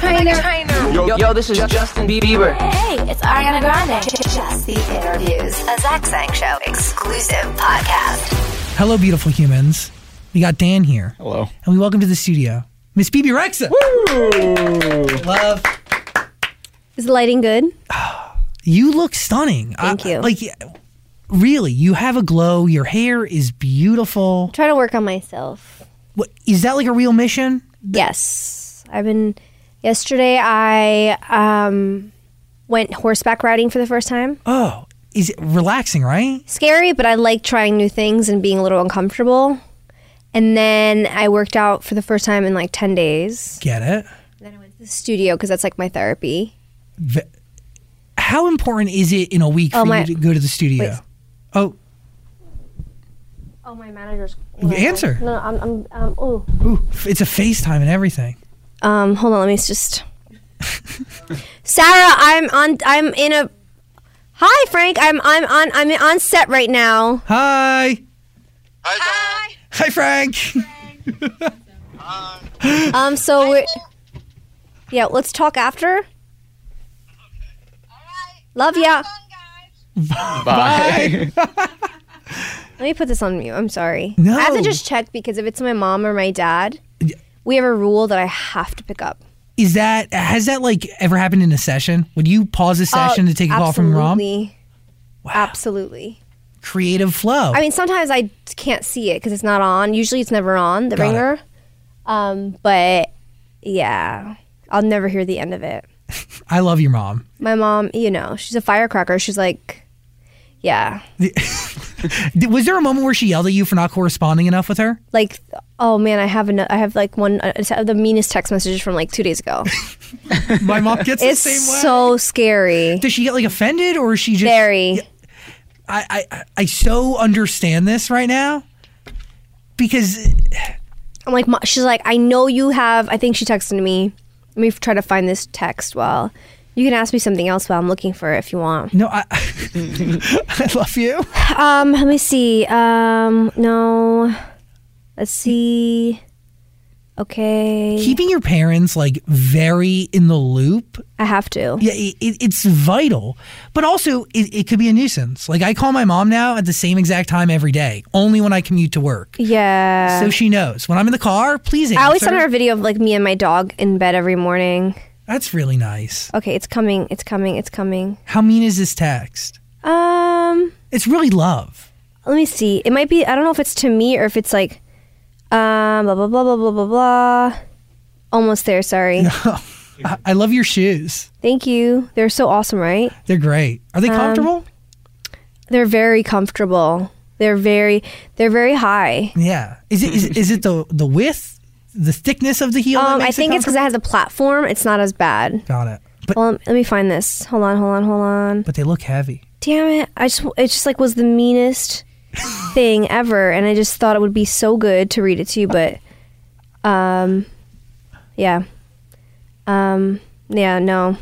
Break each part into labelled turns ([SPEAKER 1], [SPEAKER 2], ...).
[SPEAKER 1] Trainer.
[SPEAKER 2] Yo, yo, this is Justin Bieber.
[SPEAKER 1] Hey, it's Ariana Grande. Just the interviews. A Zach Sang Show exclusive podcast.
[SPEAKER 3] Hello, beautiful humans. We got Dan here.
[SPEAKER 4] Hello.
[SPEAKER 3] And we welcome to the studio Miss Bebe Rexha. Woo! Love.
[SPEAKER 5] Is the lighting good?
[SPEAKER 3] You look stunning.
[SPEAKER 5] Thank you.
[SPEAKER 3] Like, really, you have a glow. Your hair is beautiful.
[SPEAKER 5] Try to work on myself.
[SPEAKER 3] What, is that like a real mission?
[SPEAKER 5] Yes. I've been yesterday I um went horseback riding for the first time.
[SPEAKER 3] Oh, is it relaxing, right?
[SPEAKER 5] Scary, but I like trying new things and being a little uncomfortable. And then I worked out for the first time in like 10 days.
[SPEAKER 3] Get it?
[SPEAKER 5] Then I went to the studio because that's like my therapy.
[SPEAKER 3] V- How important is it in a week
[SPEAKER 5] Oh,
[SPEAKER 3] for
[SPEAKER 5] my-
[SPEAKER 3] you to go to the studio?
[SPEAKER 5] Wait.
[SPEAKER 3] Oh,
[SPEAKER 5] Oh, my manager's.
[SPEAKER 3] answer.
[SPEAKER 5] No, I'm. I'm um, oh.
[SPEAKER 3] Ooh, it's a FaceTime and everything.
[SPEAKER 5] Um, hold on, let me just. Sarah, I'm on. I'm in a. Hi, Frank. I'm. I'm on. I'm on set right now.
[SPEAKER 3] Hi. Hi. Hi, Frank.
[SPEAKER 5] Um. So we're. Yeah. Let's talk after. Love ya.
[SPEAKER 4] Bye.
[SPEAKER 5] Let me put this on mute. I'm sorry.
[SPEAKER 3] No.
[SPEAKER 5] I have to just check because if it's my mom or my dad, we have a rule that I have to pick up.
[SPEAKER 3] Is that has that like ever happened in a session? Would you pause a session to take a call from your mom?
[SPEAKER 5] Oh, Absolutely. Absolutely.
[SPEAKER 3] Creative flow.
[SPEAKER 5] I mean, sometimes I can't see it because it's not on. Usually, it's never on the
[SPEAKER 3] Got it.
[SPEAKER 5] ringer. Um, but yeah, I'll never hear the end of it.
[SPEAKER 3] I love your mom.
[SPEAKER 5] My mom, you know, she's a firecracker. She's like, yeah,
[SPEAKER 3] Was there a moment where she yelled at you for not corresponding enough with her?
[SPEAKER 5] like, oh man, I have an, I have like one uh, uh, the meanest text messages from like two days ago.
[SPEAKER 3] My mom gets
[SPEAKER 5] it's
[SPEAKER 3] the same way.
[SPEAKER 5] so scary.
[SPEAKER 3] Does she get like offended or is she just
[SPEAKER 5] Very.
[SPEAKER 3] I, I I so understand this right now because
[SPEAKER 5] I'm like, she's like, I know you have. I think she texted me. Let me try to find this text. While you can ask me something else while I'm looking for it if you want.
[SPEAKER 3] no I I love you.
[SPEAKER 5] Um, let me see. Um, no. Let's see. Okay.
[SPEAKER 3] Keeping your parents like very in the loop
[SPEAKER 5] I have to.
[SPEAKER 3] Yeah, it, it, it's vital, but also it, it could be a nuisance. Like I call my mom now at the same exact time every day, only when I commute to work.
[SPEAKER 5] Yeah.
[SPEAKER 3] So she knows when I'm in the car. Please answer.
[SPEAKER 5] I always send her a video of like me and my dog in bed every morning.
[SPEAKER 3] That's really nice.
[SPEAKER 5] Okay, it's coming. It's coming. It's coming.
[SPEAKER 3] How mean is this text?
[SPEAKER 5] Um,
[SPEAKER 3] It's really love.
[SPEAKER 5] let me see. It might be. I don't know if it's to me or if it's like, um, blah blah blah blah blah blah blah. Almost there. Sorry.
[SPEAKER 3] I, I love your shoes.
[SPEAKER 5] Thank you. They're so awesome, right?
[SPEAKER 3] They're great. Are they
[SPEAKER 5] Um,
[SPEAKER 3] comfortable?
[SPEAKER 5] They're very comfortable. They're very. They're very high.
[SPEAKER 3] Yeah. Is it is, is it the the width, the thickness of the heel? that
[SPEAKER 5] Um, I
[SPEAKER 3] makes it
[SPEAKER 5] think it's because it has a platform. It's not as bad.
[SPEAKER 3] got it. But
[SPEAKER 5] Well, let me find this. Hold on, hold on, hold on.
[SPEAKER 3] but they look heavy.
[SPEAKER 5] Damn it! I just it just like was the meanest thing ever, and I just thought it would be so good to read it to you, but um, yeah, um, yeah, no,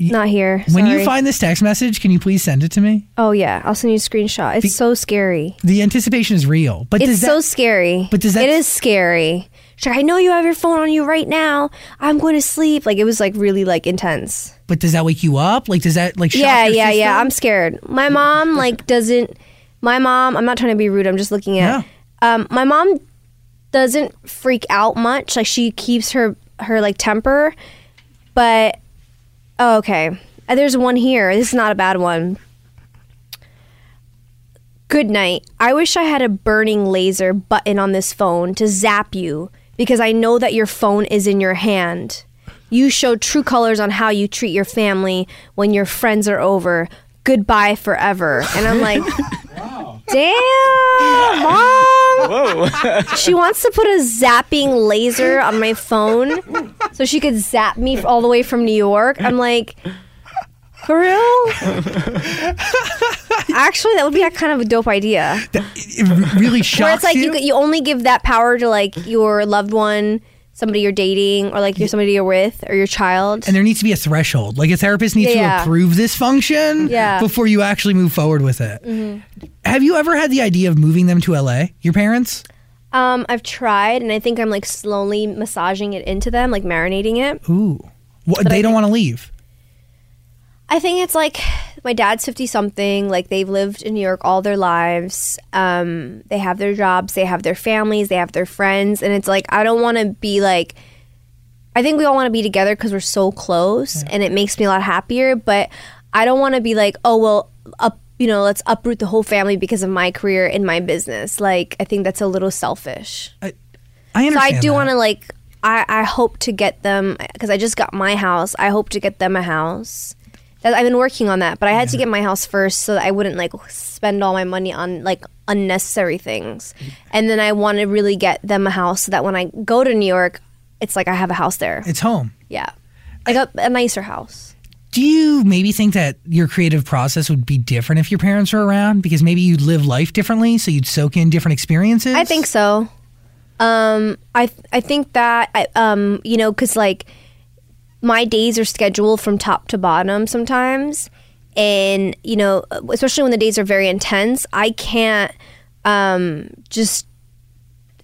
[SPEAKER 5] not here.
[SPEAKER 3] When you find this text message, can you please send it to me?
[SPEAKER 5] oh yeah, I'll send you a screenshot. It's so scary.
[SPEAKER 3] The anticipation is real. But
[SPEAKER 5] It's
[SPEAKER 3] that,
[SPEAKER 5] so scary.
[SPEAKER 3] but does that-
[SPEAKER 5] It is scary. She's like, I know you have your phone on you right now. I'm going to sleep. Like it was like really like intense.
[SPEAKER 3] But does that wake you up? Like, does that like? Shock
[SPEAKER 5] yeah,
[SPEAKER 3] your
[SPEAKER 5] yeah, yeah. I'm scared. My mom like doesn't. My mom. I'm not trying to be rude. I'm just looking at. Um, my mom doesn't freak out much. Like she keeps her her like temper, but oh, okay. Uh, There's one here. This is not a bad one. Good night. I wish I had a burning laser button on this phone to zap you because I know that your phone is in your hand. You show true colors on how you treat your family when your friends are over. Goodbye forever. And I'm like, damn, mom.
[SPEAKER 4] Whoa.
[SPEAKER 5] She wants to put a zapping laser on my phone so she could zap me all the way from New York. I'm like, for real? Actually, that would be a kind of a dope idea.
[SPEAKER 3] It really shocks
[SPEAKER 5] Where it's like
[SPEAKER 3] you.
[SPEAKER 5] you, you only give that power to like your loved one, somebody you're dating, or like you're somebody you're with, or your child.
[SPEAKER 3] and there needs to be a threshold. Like a therapist needs
[SPEAKER 5] Yeah.
[SPEAKER 3] to approve this function
[SPEAKER 5] Yeah. Mm-hmm.
[SPEAKER 3] before you actually move forward with it. Have you ever had the idea of moving them to LA? Your parents?
[SPEAKER 5] Um, I've tried, and I think I'm like slowly massaging it into them, like marinating it.
[SPEAKER 3] Ooh. What, they
[SPEAKER 5] I
[SPEAKER 3] don't want to leave.
[SPEAKER 5] I think it's like my dad's 50 something, like they've lived in New York all their lives. Um, they have their jobs, they have their families, they have their friends. And it's like, I don't want to be like, I think we all want to be together because we're so close and it makes me a lot happier. But I don't want to be like, oh, well, up, you know, let's uproot the whole family because of my career and my business. Like, I think that's a little selfish.
[SPEAKER 3] I
[SPEAKER 5] So
[SPEAKER 3] understand.
[SPEAKER 5] I do want to like I I hope to get them because I just got my house. I hope to get them a house. That, I've been working on that, but I had to get my house first so that I wouldn't like spend all my money on like unnecessary things. And then I want to really get them a house so that when I go to New York, it's like I have a house there.
[SPEAKER 3] It's home.
[SPEAKER 5] Yeah, like a, a nicer house.
[SPEAKER 3] Do you maybe think that your creative process would be different if your parents were around? Because maybe you'd live life differently, so you'd soak in different experiences?
[SPEAKER 5] I think so. Um, I I think that I, um, you know, because like my days are scheduled from top to bottom sometimes, and you know, especially when the days are very intense, I can't um, just.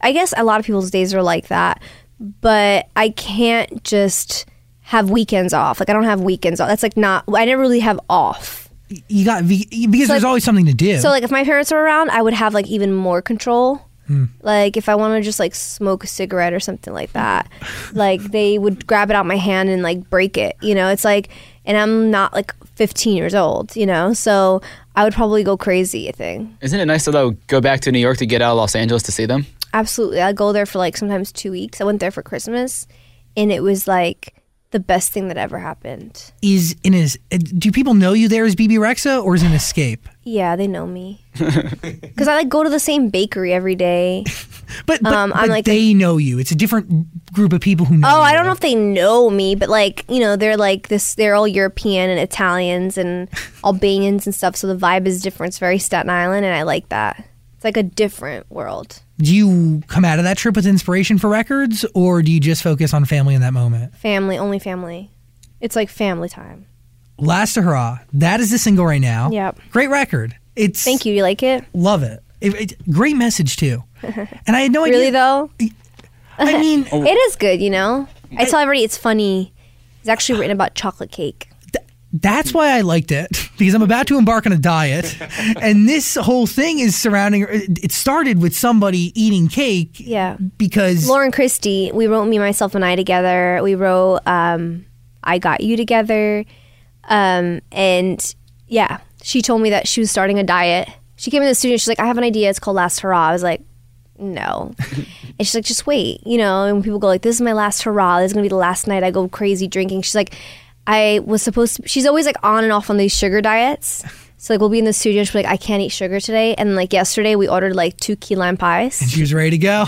[SPEAKER 5] I guess a lot of people's days are like that, but I can't just have weekends off. Like I don't have weekends off. That's like not. I never really have off.
[SPEAKER 3] You got because there's
[SPEAKER 5] like-
[SPEAKER 3] always something to do.
[SPEAKER 5] So like if my parents were around, I would have like even more control. Like if I want to just like smoke a cigarette or something like that, like they would grab it out my hand and like break it. You know, it's like, and I'm not like 15 years old. You know, so I would probably go crazy. I think
[SPEAKER 4] Isn't it nice to though go back to New York to get out of Los Angeles to see them?
[SPEAKER 5] absolutely. I go there for like sometimes two weeks. I went there for Christmas, and it was like the best thing that ever happened.
[SPEAKER 3] is in his. Do people know you there as Bebe Rexha, or is it an escape?
[SPEAKER 5] Yeah, they know me because I like go to the same bakery every day.
[SPEAKER 3] But, but,
[SPEAKER 5] Um, I'm
[SPEAKER 3] but
[SPEAKER 5] like-
[SPEAKER 3] they know you. It's a different group of people who know.
[SPEAKER 5] Oh, I don't know if they know me, but like you know, they're like this. They're all European and Italians and Albanians and stuff. So the vibe is different. It's very Staten Island, and I like that. It's like a different world.
[SPEAKER 3] Do you come out of that trip with inspiration for records, or do you just focus on family in that moment?
[SPEAKER 5] Family, only family. It's like family time.
[SPEAKER 3] Last to Hurrah. That is the single right now.
[SPEAKER 5] Yep.
[SPEAKER 3] Great record. It's
[SPEAKER 5] Thank you. You like it?
[SPEAKER 3] Love it. It- it- great message too. And I had no idea.
[SPEAKER 5] Really though,
[SPEAKER 3] I mean,
[SPEAKER 5] it is good. You know, I tell everybody it's funny. It's actually written about chocolate cake.
[SPEAKER 3] That's why I liked it because I'm about to embark on a diet, and this whole thing is surrounding. It started with somebody eating cake.
[SPEAKER 5] Yeah.
[SPEAKER 3] Because
[SPEAKER 5] Lauren Christy, we wrote Me, Myself, and I together. We wrote um, I Got You together. Um, and yeah, she told me that she was starting a diet. She came in the studio. She's like, I have an idea. It's called Last Hurrah. I was like, no. and she's like, just wait. You know, and people go like, this is my last hurrah. This is going to be the last night I go crazy drinking. She's like, I was supposed to, she's always like on and off on these sugar diets. So like we'll be in the studio. She'll be like, I can't eat sugar today. And like yesterday we ordered like two key lime pies.
[SPEAKER 3] And she was ready to go.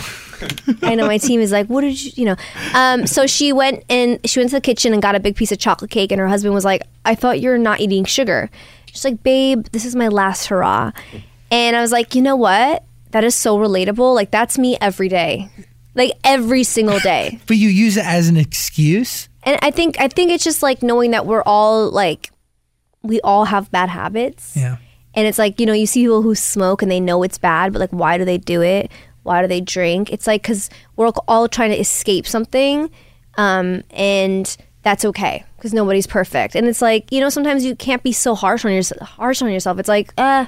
[SPEAKER 5] I know my team is like, what did you, you know? Um, so she went and she went to the kitchen and got a big piece of chocolate cake, and her husband was like, I thought you're not eating sugar. She's like, babe, this is my last hurrah. And I was like, you know what? That is so relatable. Like that's me every day, like every single day.
[SPEAKER 3] But you use it as an excuse.
[SPEAKER 5] And I think I think it's just like knowing that we're all like, we all have bad habits.
[SPEAKER 3] Yeah.
[SPEAKER 5] And it's like, you know, you see people who smoke and they know it's bad, but like, why do they do it? Why do they drink? It's like, because we're all trying to escape something. Um, and that's okay because nobody's perfect. And it's like, you know, sometimes you can't be so harsh on yourself. Harsh on yourself. It's like, uh,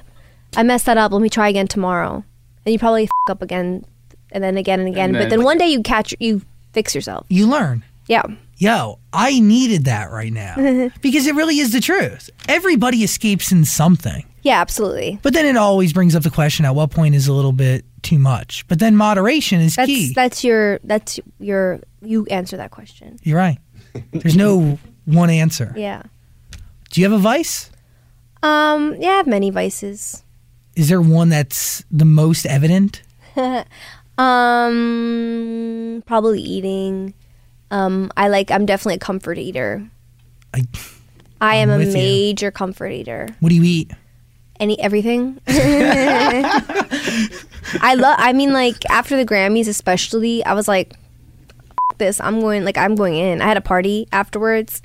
[SPEAKER 5] I messed that up. Let me try again tomorrow. And you probably f- up again and then again and again.
[SPEAKER 4] And
[SPEAKER 5] but
[SPEAKER 4] then-
[SPEAKER 5] then one day you catch, you fix yourself.
[SPEAKER 3] You learn.
[SPEAKER 5] Yeah.
[SPEAKER 3] Yo, I needed that right now because it really is the truth. Everybody escapes in something.
[SPEAKER 5] Yeah, absolutely.
[SPEAKER 3] But then it always brings up the question at what point is a little bit too much? But then moderation is
[SPEAKER 5] That's,
[SPEAKER 3] key.
[SPEAKER 5] that's your, that's your, you answer that question.
[SPEAKER 3] You're right. There's no one answer.
[SPEAKER 5] Yeah.
[SPEAKER 3] Do you have a vice?
[SPEAKER 5] Um, yeah, I have many vices.
[SPEAKER 3] Is there one that's the most evident?
[SPEAKER 5] Um, probably eating. Um, I like. I'm definitely a comfort eater.
[SPEAKER 3] I,
[SPEAKER 5] I am
[SPEAKER 3] I'm
[SPEAKER 5] a
[SPEAKER 3] with you.
[SPEAKER 5] major comfort eater.
[SPEAKER 3] what do you eat?
[SPEAKER 5] Any everything. I love. I mean, like after the Grammys, especially, I was like, "F- "This, I'm going." Like I'm going in. I had a party afterwards,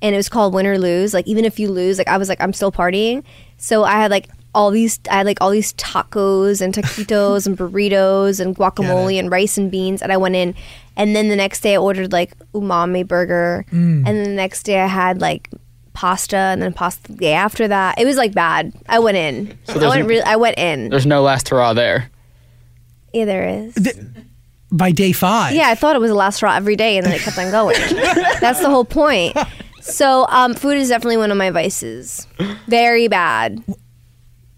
[SPEAKER 5] and it was called Win or Lose. Like even if you lose, like I was like, I'm still partying. So I had like all these I had like all these tacos and taquitos and burritos and guacamole and rice and beans and I went in and then the next day I ordered like umami burger
[SPEAKER 3] Mm.
[SPEAKER 5] and then the next day I had like pasta and then pasta the day after that. It was like bad. I went in. I
[SPEAKER 4] there's
[SPEAKER 5] went
[SPEAKER 4] n-
[SPEAKER 5] really I went in.
[SPEAKER 4] There's no last hurrah there.
[SPEAKER 5] Yeah, there is.
[SPEAKER 3] By day five.
[SPEAKER 5] Yeah, I thought it was a last straw every day, and then it kept on going. That's the whole point. So, um, food is definitely one of my vices. Very bad.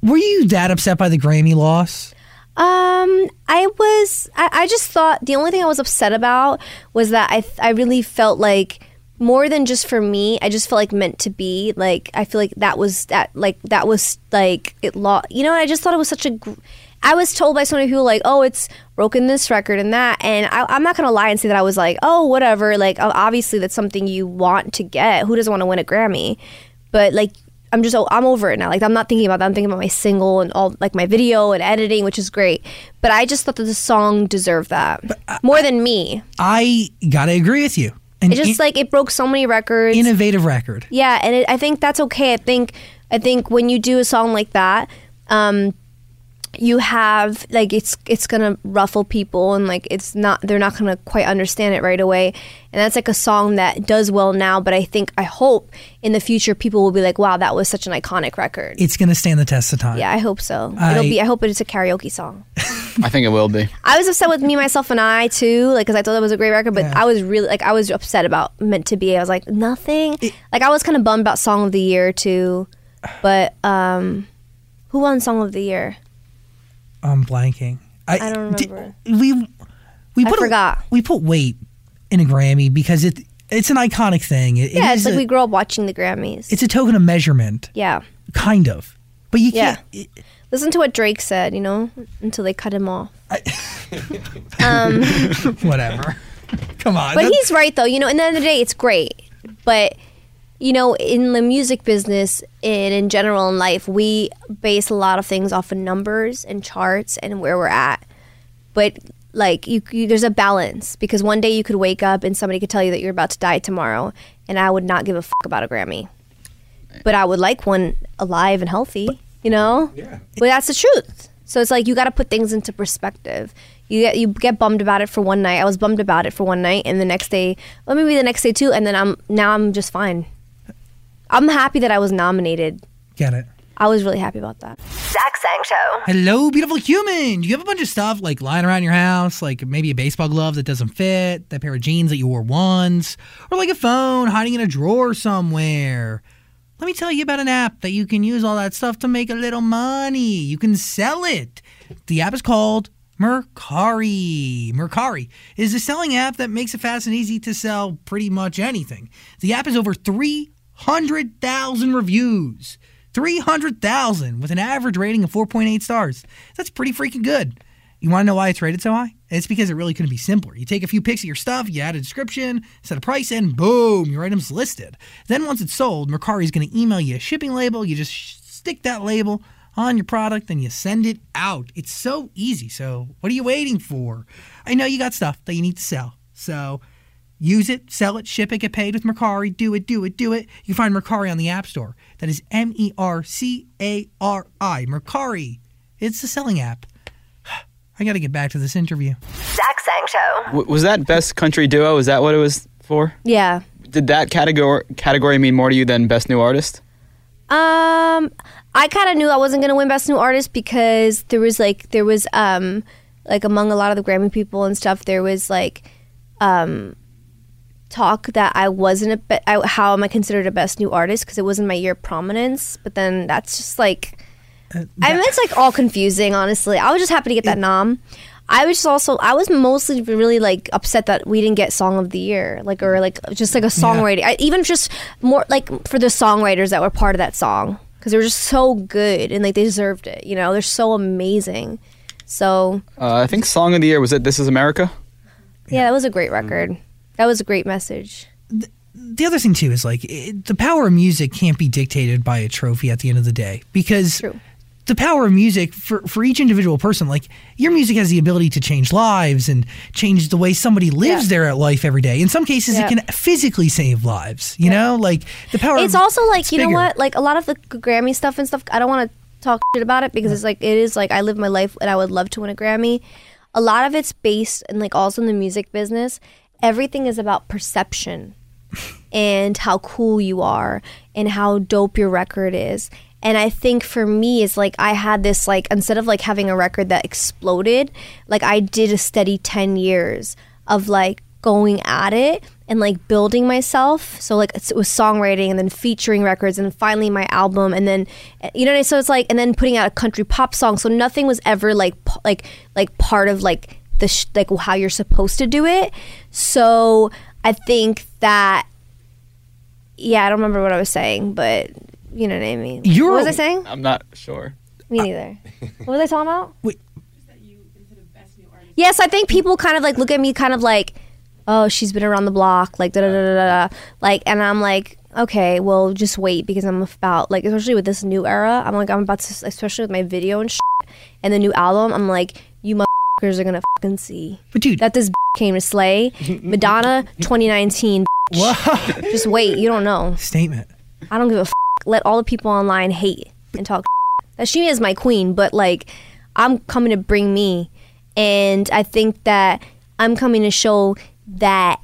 [SPEAKER 3] Were you that upset by the Grammy loss?
[SPEAKER 5] Um, I was. I, I just thought the only thing I was upset about was that I. I really felt like more than just for me. I just felt like meant to be. Like I feel like that was that. Like that was like it. Lo- you know, I just thought it was such a. Gr- I was told by so many people like, oh, it's broken this record and that, and I, I'm not gonna lie and say that I was like, oh, whatever. Like obviously that's something you want to get. Who doesn't want to win a Grammy? But like I'm just I'm over it now. Like I'm not thinking about that. I'm thinking about my single and all like my video and editing, which is great. But I just thought that the song deserved that more than me.
[SPEAKER 3] I gotta agree with you. An
[SPEAKER 5] It just like it broke so many records.
[SPEAKER 3] innovative record.
[SPEAKER 5] yeah, and it, I think that's okay. I think I think when you do a song like that, um, you have like it's it's gonna ruffle people and like it's not they're not gonna quite understand it right away. And that's like a song that does well now but i think i hope in the future people will be like wow that was such an iconic record.
[SPEAKER 3] It's gonna stand the test of time.
[SPEAKER 5] yeah i hope so.
[SPEAKER 3] I-
[SPEAKER 5] it'll be i hope it's a karaoke song.
[SPEAKER 4] I think it will be.
[SPEAKER 5] i was upset with me myself and i too like because i thought that was a great record but
[SPEAKER 3] Yeah.
[SPEAKER 5] i was really like i was upset about meant to be. I was like nothing. Like i was kind of bummed about song of the year too but um who won song of the year
[SPEAKER 3] I'm blanking.
[SPEAKER 5] I don't
[SPEAKER 3] di-
[SPEAKER 5] remember.
[SPEAKER 3] we we
[SPEAKER 5] I
[SPEAKER 3] put a-
[SPEAKER 5] forgot.
[SPEAKER 3] we put weight in a Grammy because it it's an iconic thing. It, it
[SPEAKER 5] Yeah,
[SPEAKER 3] is
[SPEAKER 5] it's like
[SPEAKER 3] a,
[SPEAKER 5] we grew up watching the Grammys.
[SPEAKER 3] it's a token of measurement,
[SPEAKER 5] yeah.
[SPEAKER 3] kind of. But you
[SPEAKER 5] Yeah.
[SPEAKER 3] can't. it-
[SPEAKER 5] Listen to what Drake said, you know, until they cut him off.
[SPEAKER 3] Um, whatever. Come on.
[SPEAKER 5] But he's right, though. You know, in the end of the day, it's great. But, you know, in the music business and in general in life, we base a lot of things off of numbers and charts and where we're at. But, like, you, you, there's a balance because one day you could wake up and somebody could tell you that you're about to die tomorrow, and I would not give a fuck about a Grammy. But I would like one alive and healthy, you know? Yeah. But that's the truth. So it's like you got to put things into perspective. You get you get bummed about it for one night. I was bummed about it for one night, and the next day, well, maybe the next day too. And then I'm now I'm just fine. I'm happy that I was nominated.
[SPEAKER 3] get it.
[SPEAKER 5] I was really happy about that.
[SPEAKER 1] Zach Sang Show.
[SPEAKER 3] Hello, beautiful human. Do You have a bunch of stuff like lying around your house, like maybe a baseball glove that doesn't fit, that pair of jeans that you wore once, or like a phone hiding in a drawer somewhere. Let me tell you about an app that you can use all that stuff to make a little money. You can sell it. The app is called Mercari. Mercari is a selling app that makes it fast and easy to sell pretty much anything. The app is over 300,000 reviews. 300,000 with an average rating of 4.8 stars. That's pretty freaking good. You want to know why it's rated so high? It's because it really couldn't be simpler. You take a few pics of your stuff, you add a description, set a price, and boom, your item's listed. Then once it's sold, Mercari is going to email you a shipping label. You just sh- stick that label on your product and you send it out. It's so easy. So what are you waiting for? I know you got stuff that you need to sell. So use it, sell it, ship it, get paid with Mercari. Do it, do it, do it. You can find Mercari on the App Store. That is M E R C A R I. Mercari. It's the selling app. I got to get back to this interview.
[SPEAKER 1] Zach Sang Show.
[SPEAKER 4] W- was that best country duo? Is that what it was for?
[SPEAKER 5] Yeah.
[SPEAKER 4] Did that category category mean more to you than best new artist?
[SPEAKER 5] Um, I kind of knew I wasn't gonna win Best New Artist because there was like there was um like among a lot of the Grammy people and stuff there was like um talk that I wasn't a be- I, how am I considered a Best New Artist because it wasn't my year of prominence. But then that's just like I mean it's like all confusing. Honestly, I was just happy to get that nom. I was just also I was mostly really like upset that we didn't get song of the year, like or like just like a songwriting. I, even just more like for the songwriters that were part of that song because they were just so good and like they deserved it. You know, they're so amazing. So
[SPEAKER 4] Uh, I think song of the year was it. This is America.
[SPEAKER 5] yeah, that was a great record. That was a great message.
[SPEAKER 3] the other thing too is like it, the power of music can't be dictated by a trophy at the end of the day because
[SPEAKER 5] True.
[SPEAKER 3] the power of music for for each individual person like your music has the ability to change lives and change the way somebody lives
[SPEAKER 5] Yeah.
[SPEAKER 3] their life every day in some cases
[SPEAKER 5] Yeah.
[SPEAKER 3] it can physically save lives you know like the power
[SPEAKER 5] It's
[SPEAKER 3] of,
[SPEAKER 5] also like
[SPEAKER 3] it's
[SPEAKER 5] you know what, like a lot of the Grammy stuff and stuff. I don't want to talk shit about it because it's like it is like I live my life and I would love to win a Grammy. A lot of it's based and like also in the music business, everything is about perception and how cool you are and how dope your record is. And I think for me, it's like I had this like instead of like having a record that exploded, like I did a steady ten years of like going at it and like building myself. So like it was songwriting and then featuring records and finally my album and then you know I mean? so it's like and then putting out a country pop song. So nothing was ever like like like part of like the sh- like how you're supposed to do it. So I think that yeah, I don't remember what I was saying, but you know what I mean.
[SPEAKER 3] You're-
[SPEAKER 5] what was I saying?
[SPEAKER 4] I'm not sure.
[SPEAKER 5] Me neither. what was I talking about?
[SPEAKER 3] Wait.
[SPEAKER 5] Yes, I think people kind of like look at me kind of like, oh, she's been around the block, like da da da da da, da. like, and I'm like, okay, well, just wait because I'm about like, especially with this new era, I'm like, I'm about to, especially with my video and shit, and the new album, I'm like, motherfuckers are gonna fucking see
[SPEAKER 3] But dude,
[SPEAKER 5] that this came to slay. Madonna 2019.
[SPEAKER 3] whoa,
[SPEAKER 5] Just wait, you don't know.
[SPEAKER 3] statement.
[SPEAKER 5] I don't give a f- let all the people online hate and talk that she is my queen, but like I'm coming to bring me and I think that I'm coming to show that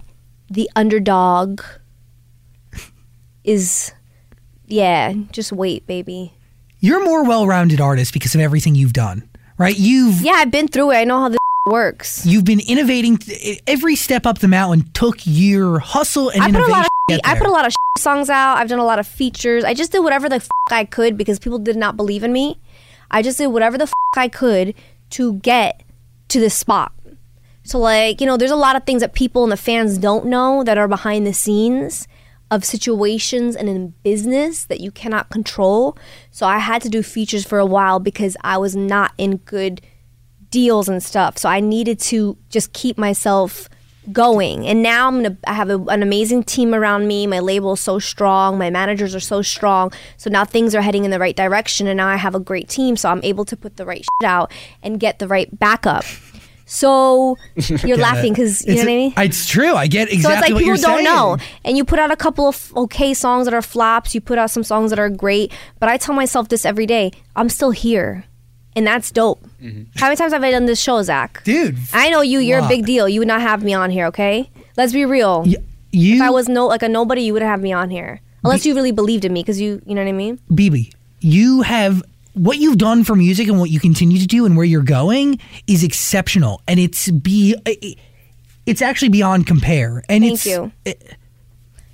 [SPEAKER 5] the underdog is yeah, just wait, baby.
[SPEAKER 3] You're a more well-rounded artist because of everything you've done, right? You've
[SPEAKER 5] Yeah, I've been through it. I know how this works.
[SPEAKER 3] you've been innovating. Every step up the mountain took your hustle and
[SPEAKER 5] I put a
[SPEAKER 3] innovation.
[SPEAKER 5] lot of I put a lot of songs out. I've done a lot of features. I just did whatever the f- I could because people did not believe in me. I just did whatever the f- I could to get to this spot. So like, you know, there's a lot of things that people and the fans don't know that are behind the scenes of situations and in business that you cannot control. So I had to do features for a while because I was not in good deals and stuff. So I needed to just keep myself going. And now I'm gonna I have a, an amazing team around me. My label is so strong. My managers are so strong. So now things are heading in the right direction. And now I have a great team. So I'm able to put the right shit out and get the right backup. So you're laughing because you know what I mean.
[SPEAKER 3] it's true. I get exactly
[SPEAKER 5] So it's like
[SPEAKER 3] what
[SPEAKER 5] people
[SPEAKER 3] you're
[SPEAKER 5] don't
[SPEAKER 3] saying.
[SPEAKER 5] know. And you put out a couple of okay songs that are flops, you put out some songs that are great, but I tell myself this every day, I'm still here. And that's dope. Mm-hmm. How many times have I done this show, Zach?
[SPEAKER 3] dude.
[SPEAKER 5] I know you, you're a big deal. You would not have me on here, okay? Let's be real.
[SPEAKER 3] Y- you,
[SPEAKER 5] If I was no like a nobody, you would have me on here. Unless you really believed in me because you you know what I mean?
[SPEAKER 3] Bebe, you have what you've done for music and what you continue to do and where you're going is exceptional, and it's be it's actually beyond compare. And
[SPEAKER 5] Thank
[SPEAKER 3] it's,
[SPEAKER 5] you.
[SPEAKER 3] it-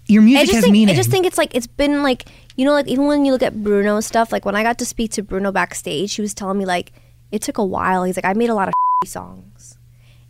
[SPEAKER 3] your
[SPEAKER 5] I
[SPEAKER 3] music
[SPEAKER 5] just
[SPEAKER 3] has
[SPEAKER 5] think
[SPEAKER 3] meaning.
[SPEAKER 5] I just think it's like it's been like you know like even when you look at Bruno stuff like when I got to speak to Bruno backstage he was telling me like it took a while he's like I made a lot of songs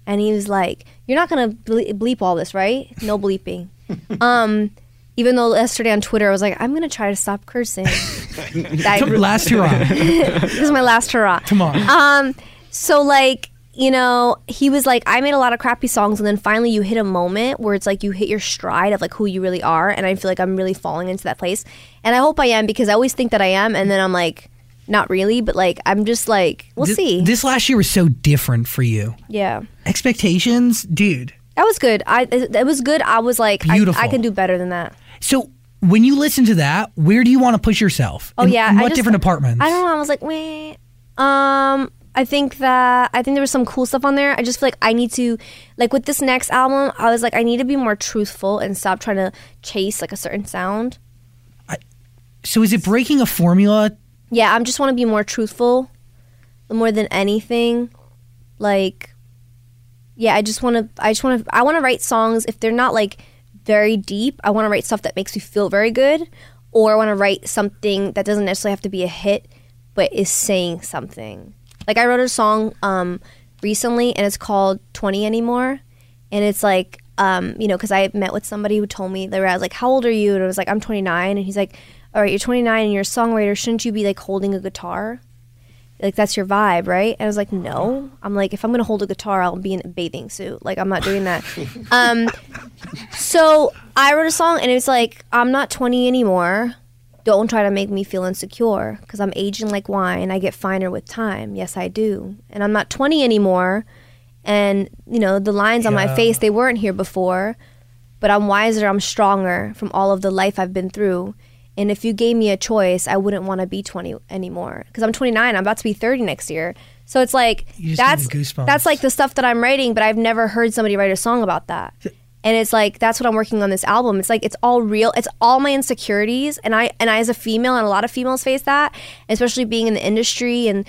[SPEAKER 5] and he was like you're not gonna bleep all this right no bleeping um even though yesterday on Twitter I was like I'm gonna try to stop cursing that
[SPEAKER 3] last hurrah.
[SPEAKER 5] this is my last hurrah
[SPEAKER 3] Come on.
[SPEAKER 5] um, so like, you know, he was like, I made a lot of crappy songs, and then finally you hit a moment where it's like you hit your stride of like who you really are, and I feel like I'm really falling into that place, and I hope I am because I always think that I am, and then I'm like, not really, but like I'm just like, we'll
[SPEAKER 3] Th-
[SPEAKER 5] see.
[SPEAKER 3] This last year was so different for you.
[SPEAKER 5] yeah.
[SPEAKER 3] Expectations, dude.
[SPEAKER 5] That was good. I it, it was good. I was like, I,
[SPEAKER 3] Beautiful.
[SPEAKER 5] I can do better than that.
[SPEAKER 3] So when you listen to that, where do you want to push yourself?
[SPEAKER 5] Oh
[SPEAKER 3] In-
[SPEAKER 5] yeah,
[SPEAKER 3] in what
[SPEAKER 5] just-
[SPEAKER 3] different departments?
[SPEAKER 5] I don't know. I was like, wait. Um, I think that I think there was some cool stuff on there. I just feel like I need to, like with this next album, I was like, I need to be more truthful and stop trying to chase like a certain sound.
[SPEAKER 3] So is it breaking a formula?
[SPEAKER 5] Yeah, I just want to be more truthful, more than anything. Like, yeah, I just want to. I just want to. I want to write songs if they're not like very deep. I want to write stuff that makes me feel very good, or I want to write something that doesn't necessarily have to be a hit, but is saying something. Like I wrote a song um, recently, and it's called "20 Anymore," and it's like. Um, you know, because I met with somebody who told me they were, I was like, "How old are you?" And I was like, "I'm 29." And he's like, "All right, you're 29 and you're a songwriter. Shouldn't you be like holding a guitar?" Like that's your vibe, right? And I was like, no. I'm like, if I'm gonna hold a guitar, I'll be in a bathing suit. Like I'm not doing that. um, so I wrote a song, and it's like, I'm not 20 anymore. Don't try to make me feel insecure, because I'm aging like wine. I get finer with time. Yes, I do. And I'm not 20 anymore. And you know, the lines on my face, they weren't here before. But I'm wiser. I'm stronger from all of the life I've been through. And if you gave me a choice, I wouldn't want to be 20 anymore because I'm 29. I'm about to be 30 next year. So it's like that's
[SPEAKER 3] gave me goosebumps.
[SPEAKER 5] that's like the stuff that I'm writing, but I've never heard somebody write a song about that. And it's like that's what I'm working on this album. It's like it's all real. It's all my insecurities, and I and I as a female, and a lot of females face that, especially being in the industry and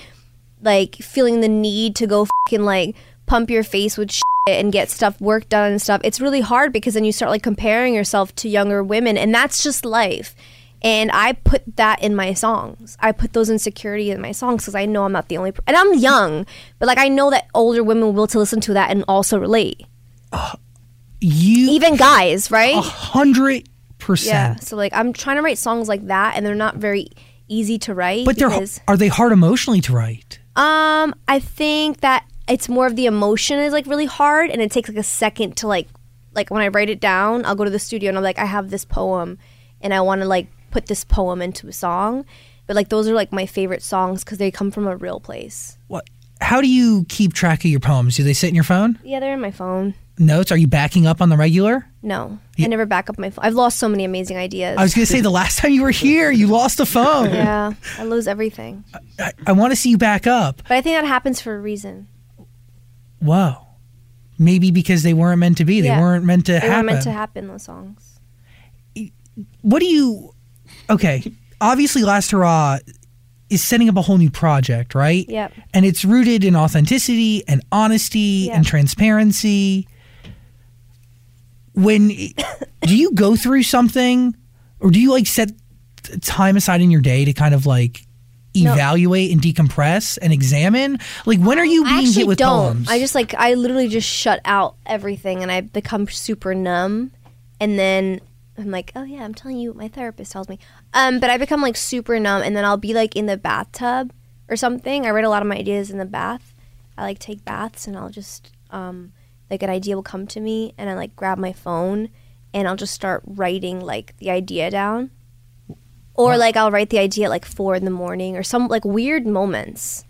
[SPEAKER 5] like feeling the need to go fucking like pump your face with shit and get stuff work done and stuff. It's really hard because then you start like comparing yourself to younger women, and that's just life. And I put that in my songs. I put those insecurity in my songs because I know I'm not the only. Per- and I'm young, but like I know that older women will to listen to that and also relate.
[SPEAKER 3] You
[SPEAKER 5] Even guys, right?
[SPEAKER 3] a hundred
[SPEAKER 5] yeah. So like I'm trying to write songs like that, and they're not very easy to write.
[SPEAKER 3] But they're
[SPEAKER 5] because,
[SPEAKER 3] are they hard emotionally to write?
[SPEAKER 5] Um, I think that it's more of the emotion is like really hard, and it takes like a second to like, like when I write it down, I'll go to the studio and I'm like, I have this poem, and I want to like put this poem into a song, but like those are like my favorite songs because they come from a real place.
[SPEAKER 3] What? How do you keep track of your poems? Do they sit in your phone?
[SPEAKER 5] Yeah, they're in my phone.
[SPEAKER 3] Notes? Are you backing up on the regular?
[SPEAKER 5] No, I never back up my phone. I've lost so many amazing ideas.
[SPEAKER 3] I was going to say the last time you were here, you lost a phone.
[SPEAKER 5] yeah, I lose everything,
[SPEAKER 3] I, I want to see you back up.
[SPEAKER 5] but I think that happens for a reason.
[SPEAKER 3] Whoa. Maybe because they weren't meant to be. They
[SPEAKER 5] Yeah.
[SPEAKER 3] weren't meant to
[SPEAKER 5] They
[SPEAKER 3] happen.
[SPEAKER 5] were meant to happen. Those songs.
[SPEAKER 3] what do you okay obviously last hurrah is setting up a whole new project right
[SPEAKER 5] Yep.
[SPEAKER 3] and it's rooted in authenticity and honesty
[SPEAKER 5] Yeah.
[SPEAKER 3] and transparency when do you go through something or do you like set time aside in your day to kind of like
[SPEAKER 5] No.
[SPEAKER 3] evaluate and decompress and examine like when are you being hit with
[SPEAKER 5] don't.
[SPEAKER 3] poems
[SPEAKER 5] I just like I literally just shut out everything and I become super numb, and then I'm like, oh yeah, I'm telling you what my therapist tells me. Um, but I become like super numb, and then I'll be like in the bathtub or something. I write a lot of my ideas in the bath. I like take baths, and I'll just um, like an idea will come to me, and I like grab my phone, and I'll just start writing like the idea down. Or like I'll write the idea at like four in the morning, or some like weird moments,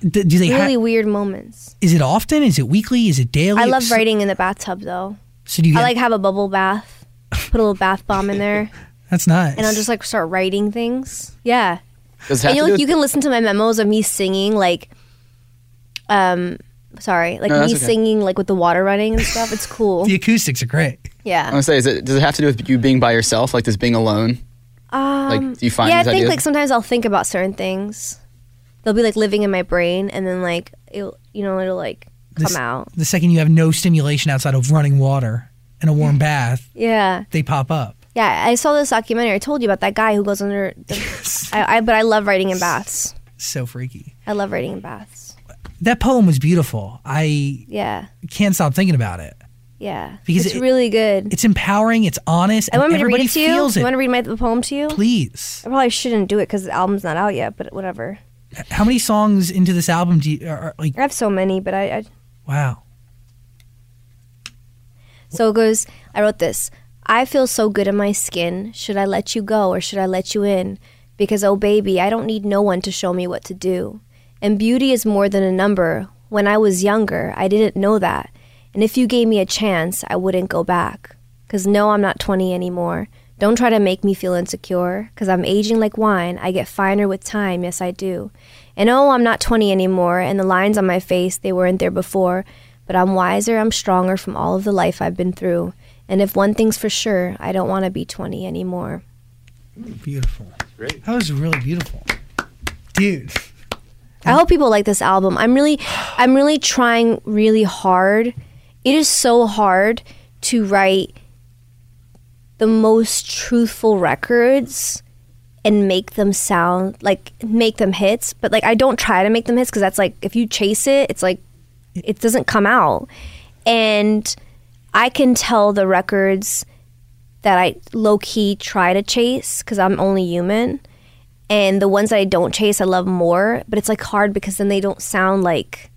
[SPEAKER 3] D- do they
[SPEAKER 5] really
[SPEAKER 3] ha-
[SPEAKER 5] weird moments.
[SPEAKER 3] is it often is it weekly is it daily
[SPEAKER 5] I love writing in the bathtub though.
[SPEAKER 3] so do you
[SPEAKER 5] I like have a bubble bath, put a little bath bomb in there,
[SPEAKER 3] that's nice
[SPEAKER 5] and I'll just like start writing things. Yeah,
[SPEAKER 4] Does it have
[SPEAKER 5] and you
[SPEAKER 4] do
[SPEAKER 5] like
[SPEAKER 4] with-
[SPEAKER 5] you can listen to my memos of me singing like, um, sorry, like
[SPEAKER 4] No,
[SPEAKER 5] me
[SPEAKER 4] okay.
[SPEAKER 5] singing like with the water running and stuff. It's cool.
[SPEAKER 3] the acoustics are great Yeah.
[SPEAKER 4] I
[SPEAKER 5] Yeah.
[SPEAKER 4] want to say, is it does it have to do with you being by yourself, like this being alone?
[SPEAKER 5] Um,
[SPEAKER 4] Like, do you find
[SPEAKER 5] yeah, I
[SPEAKER 4] these
[SPEAKER 5] think
[SPEAKER 4] ideas?
[SPEAKER 5] like sometimes I'll think about certain things. They'll be like living in my brain, and then like it'll you know it'll like come
[SPEAKER 3] This-
[SPEAKER 5] out.
[SPEAKER 3] the second you have no stimulation outside of running water and a warm bath,
[SPEAKER 5] Yeah.
[SPEAKER 3] they pop up.
[SPEAKER 5] Yeah, I saw this documentary. I told you about that guy who goes under. The, I, I, but I love writing in baths.
[SPEAKER 3] So freaky.
[SPEAKER 5] I love writing in baths.
[SPEAKER 3] That poem was beautiful. I
[SPEAKER 5] Yeah,
[SPEAKER 3] can't stop thinking about it.
[SPEAKER 5] yeah.
[SPEAKER 3] Because
[SPEAKER 5] it's
[SPEAKER 3] it-
[SPEAKER 5] really good.
[SPEAKER 3] It's empowering. It's honest.
[SPEAKER 5] I
[SPEAKER 3] And
[SPEAKER 5] want me to read it to you. You want to read my the poem to you?
[SPEAKER 3] Please.
[SPEAKER 5] I probably shouldn't do it because the album's not out yet. But whatever.
[SPEAKER 3] How many songs into this album do you are, are like?
[SPEAKER 5] I have so many, but I, I
[SPEAKER 3] Wow.
[SPEAKER 5] So it goes, I wrote this. I feel so good in my skin. Should I let you go or should I let you in? Because, oh baby, I don't need no one to show me what to do. And beauty is more than a number. When I was younger, I didn't know that. And if you gave me a chance, I wouldn't go back. Because no, I'm not 20 anymore. Don't try to make me feel insecure. Because I'm aging like wine. I get finer with time, yes, I do. And oh, I'm not 20 anymore. And the lines on my face, they weren't there before. But I'm wiser, I'm stronger from all of the life I've been through. And if one thing's for sure, I don't want to be 20 anymore.
[SPEAKER 3] Beautiful. Great. That was really beautiful, dude.
[SPEAKER 5] I hope people like this album. I'm really I'm really trying really hard. It is so hard to write the most truthful records and make them sound like make them hits, but like I don't try to make them hits cuz that's like if you chase it, it's like it doesn't come out. And I can tell the records that I low key try to chase cuz I'm only human and the ones that I don't chase, I love more. But it's like hard because then they don't sound like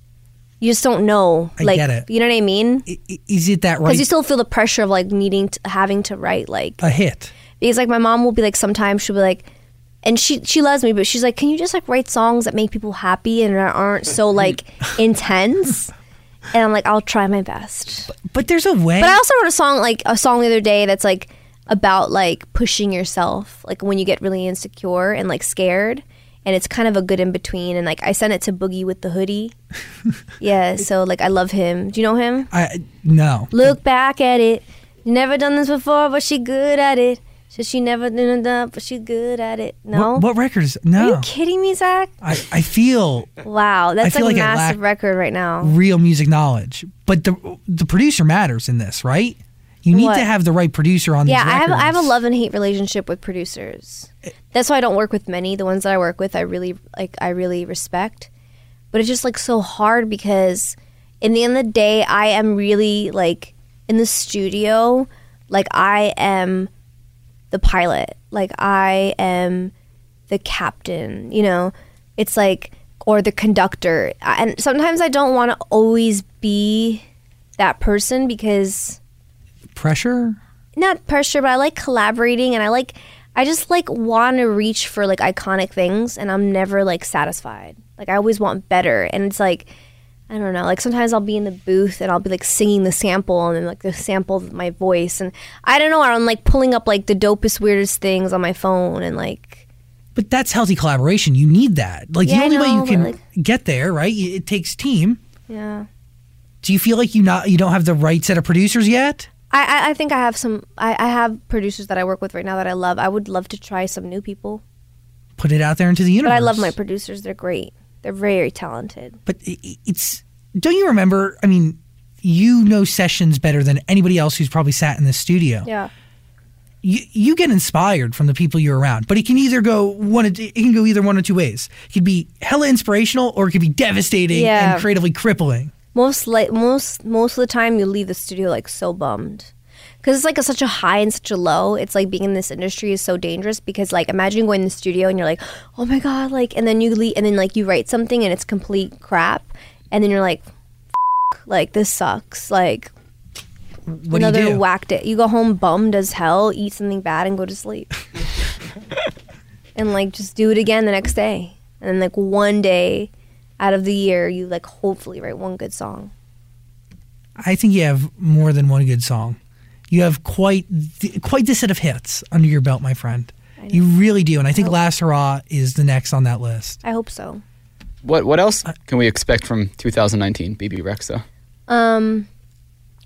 [SPEAKER 5] you just don't know.
[SPEAKER 3] I
[SPEAKER 5] like
[SPEAKER 3] get it.
[SPEAKER 5] you know what I mean?
[SPEAKER 3] Is it that right?
[SPEAKER 5] Because you still feel the pressure of like needing to having to write like
[SPEAKER 3] a hit.
[SPEAKER 5] because like my mom will be like sometimes she'll be like and she she loves me but she's like can you just like write songs that make people happy and that aren't so like intense and I'm like I'll try my best
[SPEAKER 3] But there's a way.
[SPEAKER 5] but I also wrote a song like a song the other day that's like about like pushing yourself, like when you get really insecure and like scared. And it's kind of a good in between. And like I sent it to Boogie wit da Hoodie. yeah, so like I love him. Do you know him?
[SPEAKER 3] I no.
[SPEAKER 5] Look back at it. Never done this before, but she good at it. So she never done it, but she good at it. No.
[SPEAKER 3] What, what records?
[SPEAKER 5] Are
[SPEAKER 3] No.
[SPEAKER 5] you kidding me, Zach?
[SPEAKER 3] I, I feel
[SPEAKER 5] Wow, that's like a
[SPEAKER 3] like I
[SPEAKER 5] massive record right now.
[SPEAKER 3] real music knowledge, but the the producer matters in this, right? You need
[SPEAKER 5] What?
[SPEAKER 3] to have the right producer on
[SPEAKER 5] Yeah,
[SPEAKER 3] these
[SPEAKER 5] I have I have a love and hate relationship with producers. That's why I don't work with many. The ones that I work with, I really like. I really respect, but it's just like so hard because in the end of the day, I am really like in the studio. Like I am the pilot. Like I am the captain. You know, it's like or the conductor. And sometimes I don't want to always be that person because
[SPEAKER 3] pressure.
[SPEAKER 5] not pressure, but I like collaborating and I like I just like want to reach for like iconic things and I'm never like satisfied. Like I always want better and it's like I don't know, like sometimes I'll be in the booth and I'll be like singing the sample and then like the sample of my voice and I don't know, I'm like pulling up like the dopest weirdest things on my phone and like
[SPEAKER 3] But that's healthy collaboration. You need that. Like
[SPEAKER 5] Yeah,
[SPEAKER 3] the only way you can
[SPEAKER 5] like-
[SPEAKER 3] get there, right? It it takes team.
[SPEAKER 5] yeah.
[SPEAKER 3] Do you feel like you not you don't have the right set of producers yet?
[SPEAKER 5] I, I, I think I have some I, I have producers that I work with right now that I love. I would love to try some new people.
[SPEAKER 3] Put it out there into the universe.
[SPEAKER 5] But I love my producers. They're great. They're very talented.
[SPEAKER 3] But it's don't you remember? I mean, you know sessions better than anybody else who's probably sat in the studio.
[SPEAKER 5] Yeah.
[SPEAKER 3] you, you get inspired from the people you're around, but it can either go one. It can go either one or two ways. It could be hella inspirational, or it could be devastating
[SPEAKER 5] Yeah.
[SPEAKER 3] and creatively crippling.
[SPEAKER 5] most like most most of the time you leave the studio like so bummed because it's like a, such a high and such a low it's like being in this industry is so dangerous because like imagine going in the studio and you're like oh my god like and then you leave and then like you write something and it's complete crap and then you're like F- like this sucks like
[SPEAKER 3] What
[SPEAKER 5] another
[SPEAKER 3] do you do?
[SPEAKER 5] whacked it you go home bummed as hell eat something bad and go to sleep and like just do it again the next day and then like one day out of the year you like hopefully write one good song
[SPEAKER 3] I think you have more than one good song. You have quite quite the set of hits under your belt, my friend. You really do, and I think Last Hurrah is the next on that list.
[SPEAKER 5] I hope so.
[SPEAKER 4] What what else can we expect from 2019 BB Rex though?
[SPEAKER 5] Um,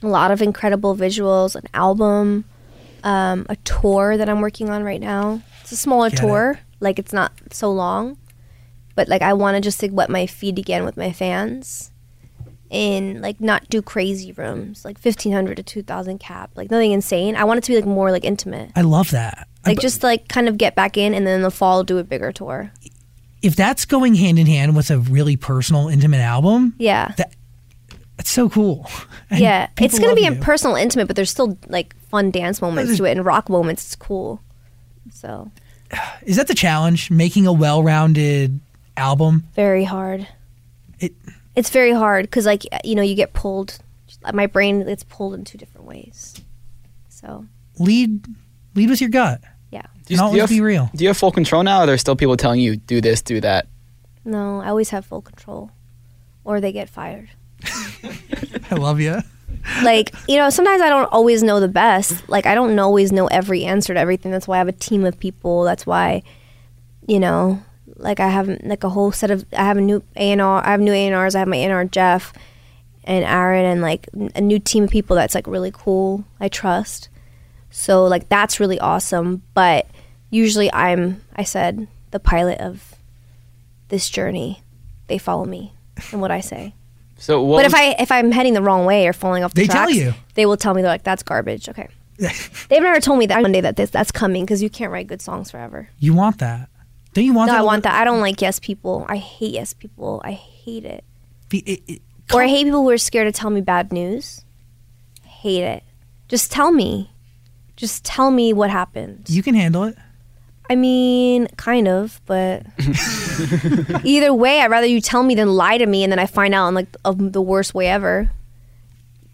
[SPEAKER 5] a lot of incredible visuals, an album, um, a tour that I'm working on right now. It's a smaller
[SPEAKER 3] Get
[SPEAKER 5] tour, like it's not so long, but like I want to just like wet my feet again with my fans, and like not do crazy rooms, like 1500 to 2000 cap, like nothing insane. I want it to be like more like intimate,
[SPEAKER 3] I love that.
[SPEAKER 5] like
[SPEAKER 3] But
[SPEAKER 5] just like kind of get back in, and then in the fall do a bigger tour.
[SPEAKER 3] if that's going hand in hand with a really personal, intimate album,
[SPEAKER 5] Yeah.
[SPEAKER 3] that's so cool. And
[SPEAKER 5] yeah, it's gonna be
[SPEAKER 3] you.
[SPEAKER 5] in personal, intimate, but there's still like fun dance moments to it and rock moments. It's cool. So
[SPEAKER 3] Is that the challenge? Making a well-rounded album.
[SPEAKER 5] very hard.
[SPEAKER 3] It
[SPEAKER 5] It's very hard because like you know you get pulled. My brain gets pulled in two different ways. So
[SPEAKER 3] lead lead with your gut.
[SPEAKER 5] yeah,
[SPEAKER 4] Do you,
[SPEAKER 3] And
[SPEAKER 4] do you have,
[SPEAKER 3] be real.
[SPEAKER 4] Do you have full control now? Or are there still people telling you do this, do that?
[SPEAKER 5] no, I always have full control, or they get fired.
[SPEAKER 3] I love you.
[SPEAKER 5] like you know sometimes i don't always know the best like i don't always know every answer to everything that's why i have a team of people that's why you know like i have like a whole set of i have a new a&r i have new a&rs i have my a&r jeff and aaron and like a new team of people that's like really cool i trust so like that's really awesome but usually i'm i said the pilot of this journey they follow me and what i say
[SPEAKER 4] So what?
[SPEAKER 5] but if I if I'm heading the wrong way or falling off the
[SPEAKER 3] They tell you.
[SPEAKER 5] they will tell me they're like that's garbage. Okay, they've never told me that one day that this that's coming because you can't write good songs forever.
[SPEAKER 3] You want that? Don't you want
[SPEAKER 5] No,
[SPEAKER 3] that?
[SPEAKER 5] I want that. I don't like yes people. I hate yes people. I hate it.
[SPEAKER 3] Be- it- it-
[SPEAKER 5] Or I hate people who are scared to tell me bad news. Hate it. Just tell me. Just tell me what happened.
[SPEAKER 3] you can handle it.
[SPEAKER 5] I mean, kind of, but either way, I'd rather you tell me than lie to me, and then I find out in like of the worst way ever.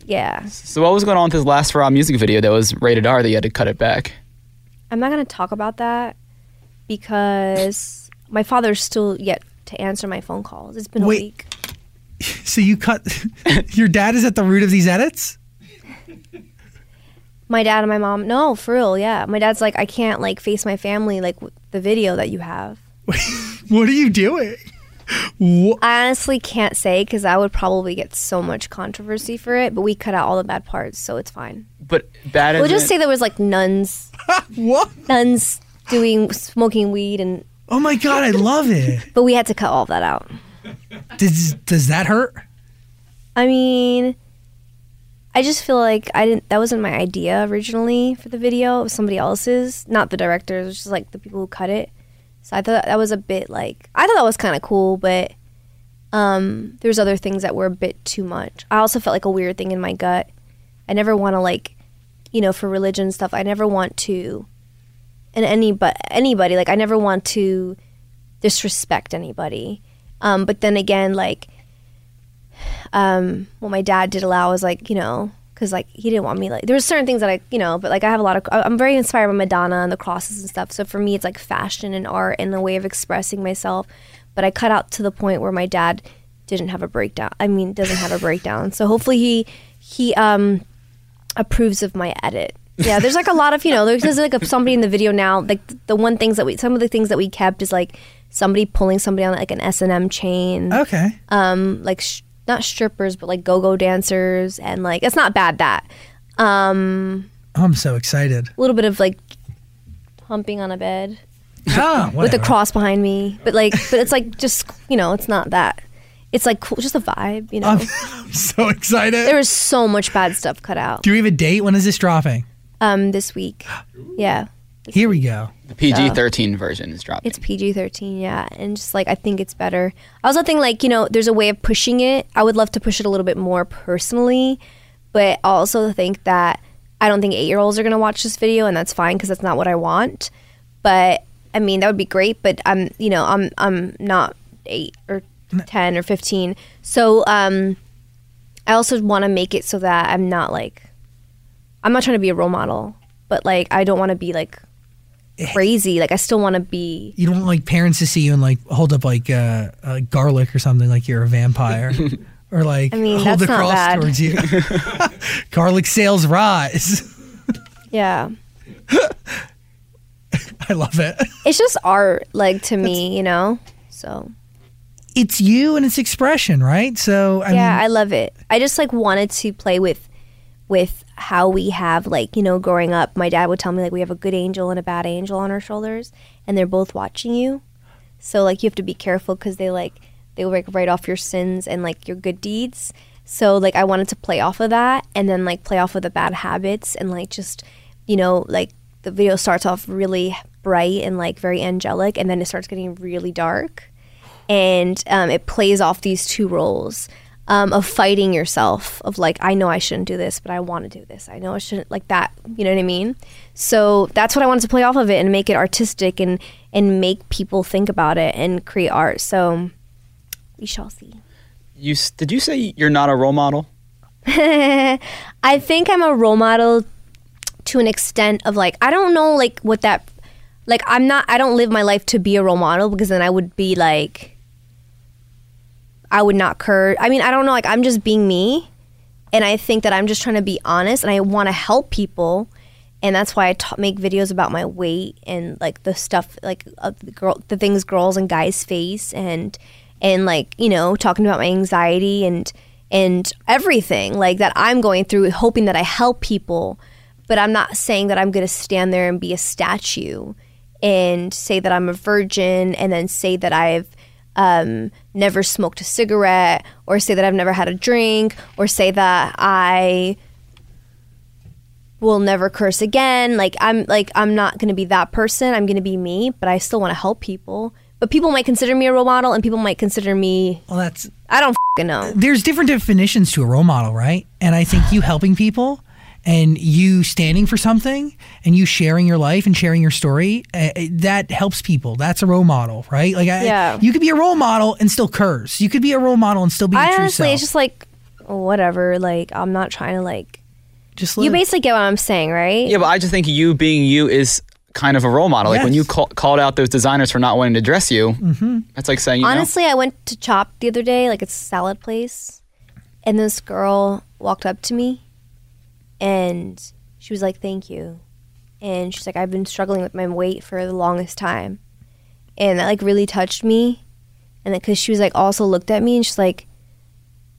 [SPEAKER 5] Yeah,
[SPEAKER 4] so what was going on with his last raw music video that was rated R that you had to cut it back?
[SPEAKER 5] I'm not gonna talk about that because my father's still yet to answer my phone calls. It's been a week.
[SPEAKER 3] So you cut. your dad is at the root of these edits.
[SPEAKER 5] My dad and my mom. No, for real. Yeah, my dad's like, I can't like face my family like the video that you have.
[SPEAKER 3] What are you doing? Wha-
[SPEAKER 5] I honestly can't say because I would probably get so much controversy for it. But we cut out all the bad parts, so it's fine.
[SPEAKER 4] But bad.
[SPEAKER 5] We'll just say there was like nuns,
[SPEAKER 3] what?
[SPEAKER 5] nuns doing smoking weed, and
[SPEAKER 3] Oh my god, I love it.
[SPEAKER 5] but we had to cut all of that out.
[SPEAKER 3] Does does that hurt?
[SPEAKER 5] I mean, I just feel like I didn't. That wasn't my idea originally for the video. It was somebody else's, not the directors, It just like the people who cut it. So I thought that was a bit like I thought that was kind of cool, but um, there's other things that were a bit too much. I also felt like a weird thing in my gut. I never want to like, you know, for religion stuff. I never want to, and any but anybody like I never want to disrespect anybody. Um, but then again, like um, what my dad did allow was like you know because like he didn't want me like there was certain things that I you know but like I have a lot of I'm very inspired by Madonna and the crosses and stuff. So for me it's like fashion and art and a way of expressing myself. But I cut out to the point where my dad didn't have a breakdown I mean doesn't have a breakdown. So hopefully he he um approves of my edit yeah there's like a lot of you know there's, there's like a, somebody in the video now like the one things that we some of the things that we kept is like somebody pulling somebody on like an S&M chain
[SPEAKER 3] Okay.
[SPEAKER 5] um like sh- not strippers but like go-go dancers and like it's not bad that um
[SPEAKER 3] I'm so excited.
[SPEAKER 5] a little bit of like humping on a bed
[SPEAKER 3] Ah,
[SPEAKER 5] with a cross behind me but like but it's like just you know it's not that it's like cool just a vibe you know
[SPEAKER 3] I'm, I'm so excited.
[SPEAKER 5] there was so much bad stuff cut out
[SPEAKER 3] Do we have a date? When is this dropping?
[SPEAKER 5] Um this week yeah
[SPEAKER 3] Here we go.
[SPEAKER 4] the PG-13 version is dropping.
[SPEAKER 5] It's PG thirteen, yeah, and just like I think it's better. I also think like you know there's a way of pushing it. I would love to push it a little bit more personally, but I also think that I don't think eight year olds are gonna watch this video, and that's fine because that's not what I want. But I mean that would be great, but I'm you know I'm I'm not eight or ten or fifteen, so um, I also want to make it so that I'm not like I'm not trying to be a role model, but like I don't want to be like crazy. Like I still want to be.
[SPEAKER 3] You don't want like parents to see you and like hold up like uh, uh, garlic or something like you're a vampire. Or like
[SPEAKER 5] I mean,
[SPEAKER 3] hold the cross
[SPEAKER 5] bad.
[SPEAKER 3] towards you. garlic sales rise.
[SPEAKER 5] Yeah,
[SPEAKER 3] I love it.
[SPEAKER 5] it's just art, like to me, you know. So
[SPEAKER 3] It's you and it's expression, right? So I
[SPEAKER 5] yeah,
[SPEAKER 3] mean,
[SPEAKER 5] I love it. I just like wanted to play with with how we have like you know growing up. My dad would tell me like we have a good angel and a bad angel on our shoulders, and they're both watching you. So like you have to be careful because they like they will like write off your sins and like your good deeds. So like I wanted to play off of that and then like play off of the bad habits and like just you know like the video starts off really bright and like very angelic and then it starts getting really dark and um, it plays off these two roles um, of fighting yourself of like i know i shouldn't do this but i want to do this. I know i shouldn't like that you know what i mean? So that's what i wanted to play off of it and make it artistic and and make people think about it and create art. So we shall see.
[SPEAKER 4] You did you say you're not a role model?
[SPEAKER 5] I think I'm a role model to an extent of like I don't know like what that like I'm not I don't live my life to be a role model because then I would be like I would not cur I mean I don't know like I'm just being me and I think that I'm just trying to be honest and I want to help people and that's why I ta- make videos about my weight and like the stuff like uh, the girl the things girls and guys face and and like you know talking about my anxiety and and everything like that I'm going through hoping that I help people but I'm not saying that I'm going to stand there and be a statue and say that I'm a virgin and then say that I've um, never smoked a cigarette or say that I've never had a drink or say that I will never curse again. Like I'm like I'm not going to be that person. I'm going to be me, but I still want to help people. But people might consider me a role model and people might consider me
[SPEAKER 3] well, that's
[SPEAKER 5] I don't fing know.
[SPEAKER 3] there's different definitions to a role model, right? And I think you helping people and you standing for something and you sharing your life and sharing your story uh, that helps people. That's a role model, right? Like, I,
[SPEAKER 5] Yeah.
[SPEAKER 3] you could be a role model and still curse. You could be a role model and still be your
[SPEAKER 5] I
[SPEAKER 3] true
[SPEAKER 5] honestly
[SPEAKER 3] self.
[SPEAKER 5] it's just like whatever, like I'm not trying to like
[SPEAKER 3] just
[SPEAKER 5] You basically get what I'm saying, right?
[SPEAKER 4] Yeah, but I just think you being you is kind of a role model. Like when you call, called out those designers for not wanting to dress you,
[SPEAKER 3] Mm-hmm.
[SPEAKER 4] that's like saying, you know,
[SPEAKER 5] Honestly, I went to Chop the other day, like it's a salad place, and this girl walked up to me, and she was like, "Thank you," and she's like, "I've been struggling with my weight for the longest time," and that like really touched me, and because she was like also looked at me and she's like,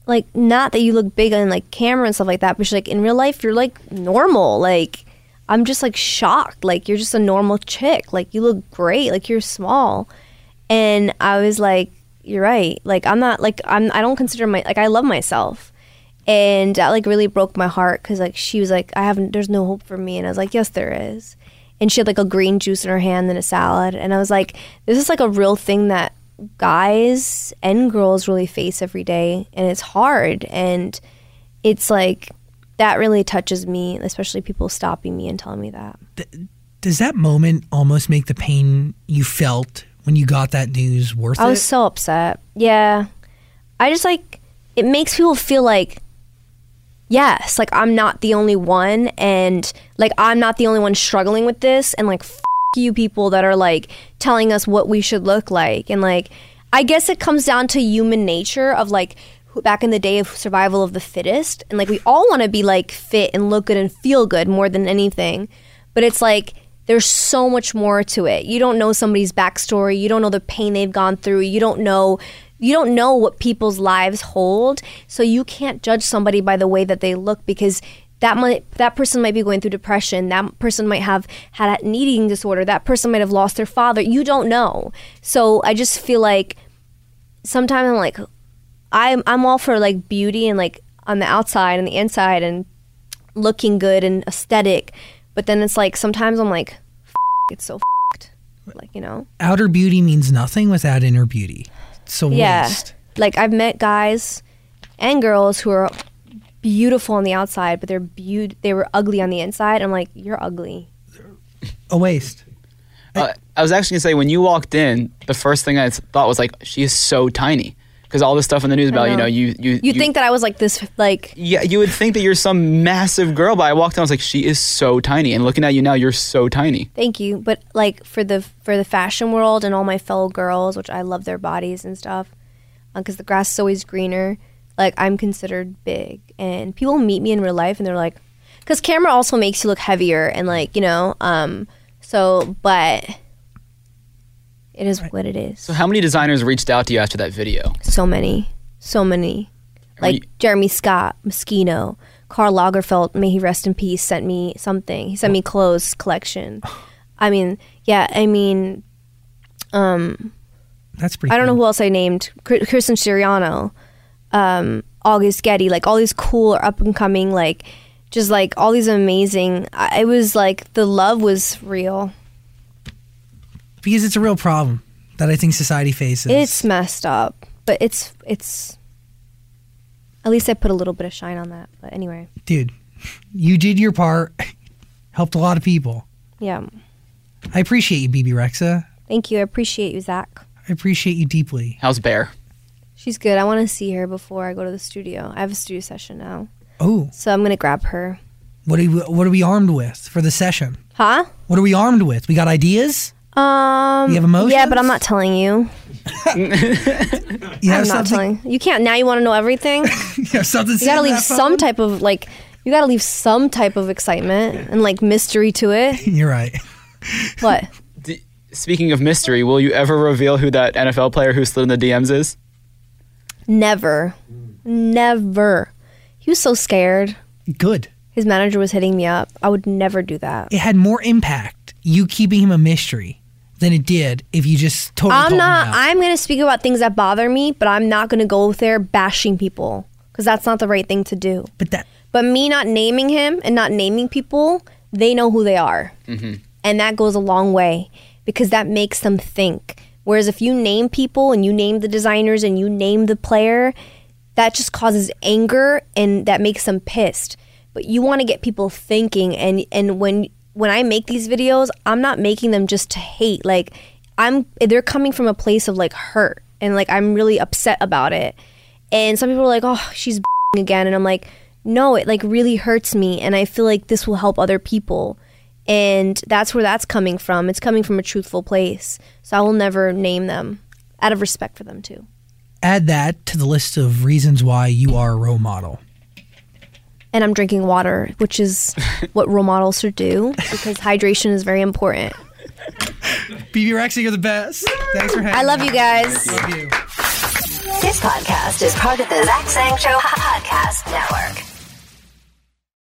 [SPEAKER 5] like not that you look big on like camera and stuff like that, but she's like in real life you're like normal, like. I'm just like shocked. Like you're just a normal chick. Like you look great. Like you're small. And I was like, you're right. Like I'm not like I'm I don't consider my like I love myself. And that like really broke my heart cuz like she was like I haven't there's no hope for me and I was like yes there is. And she had like a green juice in her hand and a salad and I was like this is like a real thing that guys and girls really face every day and it's hard and it's like that really touches me, especially people stopping me and telling me that.
[SPEAKER 3] Does that moment almost make the pain you felt when you got that news worth
[SPEAKER 5] I
[SPEAKER 3] it?
[SPEAKER 5] was so upset. Yeah. I just like, it makes people feel like, yes, like I'm not the only one and like I'm not the only one struggling with this and like, f- you people that are like telling us what we should look like. And like, I guess it comes down to human nature of like, back in the day of survival of the fittest and like we all want to be like fit and look good and feel good more than anything but it's like there's so much more to it you don't know somebody's backstory you don't know the pain they've gone through you don't know you don't know what people's lives hold so you can't judge somebody by the way that they look because that might that person might be going through depression that person might have had an eating disorder that person might have lost their father you don't know so i just feel like sometimes i'm like I'm I'm all for like beauty and like on the outside and the inside and looking good and aesthetic, but then it's like sometimes I'm like, F- it's so f***ed. like you know.
[SPEAKER 3] Outer beauty means nothing without inner beauty. So
[SPEAKER 5] yeah,
[SPEAKER 3] waste.
[SPEAKER 5] like I've met guys and girls who are beautiful on the outside, but they're beaut- they were ugly on the inside. I'm like, you're ugly.
[SPEAKER 3] A waste.
[SPEAKER 4] Uh, I was actually gonna say when you walked in, the first thing I thought was like, she is so tiny because all this stuff in the news about you
[SPEAKER 5] know.
[SPEAKER 4] know you you
[SPEAKER 5] You think that I was like this like
[SPEAKER 4] yeah you would think that you're some massive girl, but I walked in, I was like, she is so tiny, and looking at you now, you're so tiny.
[SPEAKER 5] Thank you. But like for the for the fashion world and all my fellow girls, which I love their bodies and stuff, because the grass is always greener. Like I'm considered big, and people meet me in real life, and they're like, because camera also makes you look heavier, and like you know, um, so but it is what it is.
[SPEAKER 4] So how many designers reached out to you after that video?
[SPEAKER 5] So many, so many. Like
[SPEAKER 4] you-
[SPEAKER 5] Jeremy Scott, Moschino, Karl Lagerfeld, may he rest in peace, sent me something. He sent me clothes collection. I mean, yeah, I mean, um,
[SPEAKER 3] That's pretty.
[SPEAKER 5] I don't know who else I named. Cri- Christian Siriano, um, August Getty, like all these cool or up and coming, like just like all these amazing. I, it was like the love was real.
[SPEAKER 3] Because it's a real problem that I think society faces.
[SPEAKER 5] It's messed up, but it's it's. At least I put a little bit of shine on that. But anyway,
[SPEAKER 3] dude. You did your part. Helped a lot of people.
[SPEAKER 5] yeah.
[SPEAKER 3] I appreciate you, Bebe Rexha.
[SPEAKER 5] Thank you. I appreciate you, Zach.
[SPEAKER 3] I appreciate you deeply.
[SPEAKER 4] How's Bear?
[SPEAKER 5] She's good. I want to see her before I go to the studio. I have a studio session now,
[SPEAKER 3] Oh,
[SPEAKER 5] so I'm gonna grab her.
[SPEAKER 3] what are we, what are we armed with for the session?
[SPEAKER 5] Huh?
[SPEAKER 3] What are we armed with? We got ideas.
[SPEAKER 5] Um.
[SPEAKER 3] You have emotions?
[SPEAKER 5] Yeah, but I'm not telling you.
[SPEAKER 3] You have
[SPEAKER 5] I'm not telling. You can't. Now you want to know everything.
[SPEAKER 3] You have something.
[SPEAKER 5] You gotta leave some type of like. You gotta leave some type of excitement and like mystery to it.
[SPEAKER 3] You're right.
[SPEAKER 5] What?
[SPEAKER 4] D- speaking of mystery, will you ever reveal who that NFL player who slid in the DMs is?
[SPEAKER 5] Never. Never. He was so scared.
[SPEAKER 3] Good.
[SPEAKER 5] His manager was hitting me up. I would never do that.
[SPEAKER 3] It had more impact you keeping him a mystery than it did if you just totally.
[SPEAKER 5] I'm
[SPEAKER 3] called him
[SPEAKER 5] not.
[SPEAKER 3] out.
[SPEAKER 5] I'm gonna speak about things that bother me, but I'm not gonna go there bashing people because that's not the right thing to do.
[SPEAKER 3] But that
[SPEAKER 5] But me not naming him and not naming people, they know who they are. Mm-hmm. And that goes a long way because that makes them think. Whereas if you name people and you name the designers and you name the player, that just causes anger and that makes them pissed. But you want to get people thinking and and when when I make these videos, I'm not making them just to hate. Like I'm they're coming from a place of like hurt and like I'm really upset about it. And some people are like, "Oh, she's again." And I'm like, "No, it like really hurts me and I feel like this will help other people." And that's where that's coming from. It's coming from a truthful place. So I will never name them out of respect for them too.
[SPEAKER 3] add that to the list of reasons why you are a role model.
[SPEAKER 5] And I'm drinking water, which is what role models should do because hydration is very important.
[SPEAKER 3] Bebe Rexha, you're the best. Thanks for having me.
[SPEAKER 5] I love
[SPEAKER 3] me.
[SPEAKER 5] you guys.
[SPEAKER 3] Love you.
[SPEAKER 1] This podcast is part of the Zach Sang Show Podcast Network.